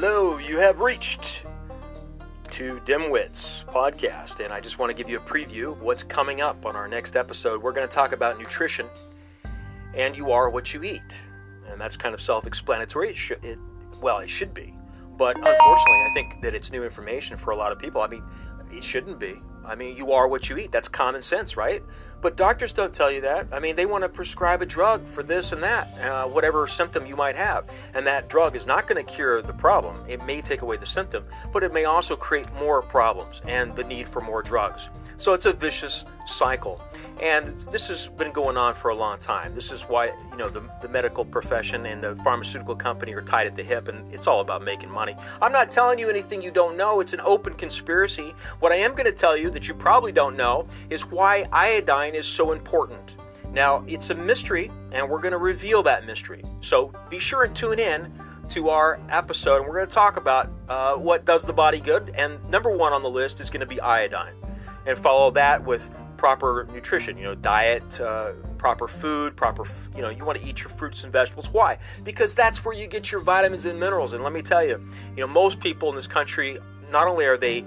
Hello, you have reached Two Dimwits podcast, and I just want to give you a preview of what's coming up on our next episode. We're going to talk about nutrition, and you are what you eat, and that's kind of self-explanatory. It should, it, well, it should be, but unfortunately, I think that it's new information for a lot of people. I mean, it shouldn't be. I mean, you are what you eat. That's common sense, right? But doctors don't tell you that. I mean, they want to prescribe a drug for this and that, uh, whatever symptom you might have. And that drug is not going to cure the problem. It may take away the symptom, but it may also create more problems and the need for more drugs. So it's a vicious cycle. And this has been going on for a long time. This is why, you know, the, the medical profession and the pharmaceutical company are tied at the hip, and it's all about making money. I'm not telling you anything you don't know. It's an open conspiracy. What I am going to tell you that you probably don't know is why iodine is so important. Now, it's a mystery, and we're going to reveal that mystery. So be sure and tune in to our episode, and we're going to talk about uh, what does the body good. And number one on the list is going to be iodine, and follow that with proper nutrition. You know, diet, uh, proper food, proper. You know, you want to eat your fruits and vegetables. Why? Because that's where you get your vitamins and minerals. And let me tell you, you know, most people in this country not only are they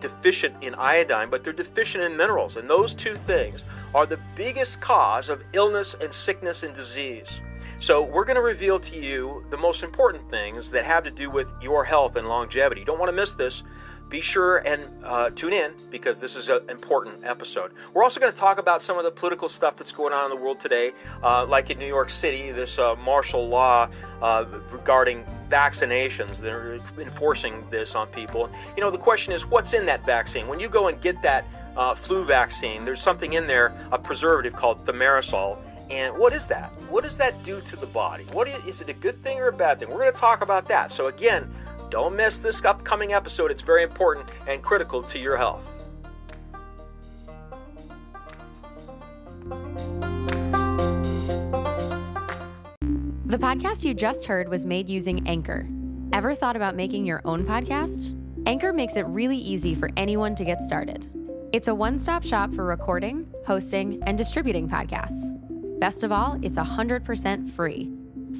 deficient in iodine, but they're deficient in minerals. And those two things are the biggest cause of illness and sickness and disease. So, we're going to reveal to you the most important things that have to do with your health and longevity. You don't want to miss this be sure and uh, tune in because this is an important episode. We're also going to talk about some of the political stuff that's going on in the world today, uh, like in New York City, this uh, martial law uh, regarding vaccinations. They're enforcing this on people. You know, the question is, what's in that vaccine? When you go and get that uh, flu vaccine, there's something in there, a preservative called thimerosal. And what is that? What does that do to the body? What is, is it a good thing or a bad thing? We're going to talk about that. So again, don't miss this upcoming episode. It's very important and critical to your health. The podcast you just heard was made using Anchor. Ever thought about making your own podcast? Anchor makes it really easy for anyone to get started. It's a one stop shop for recording, hosting, and distributing podcasts. Best of all, it's 100% free.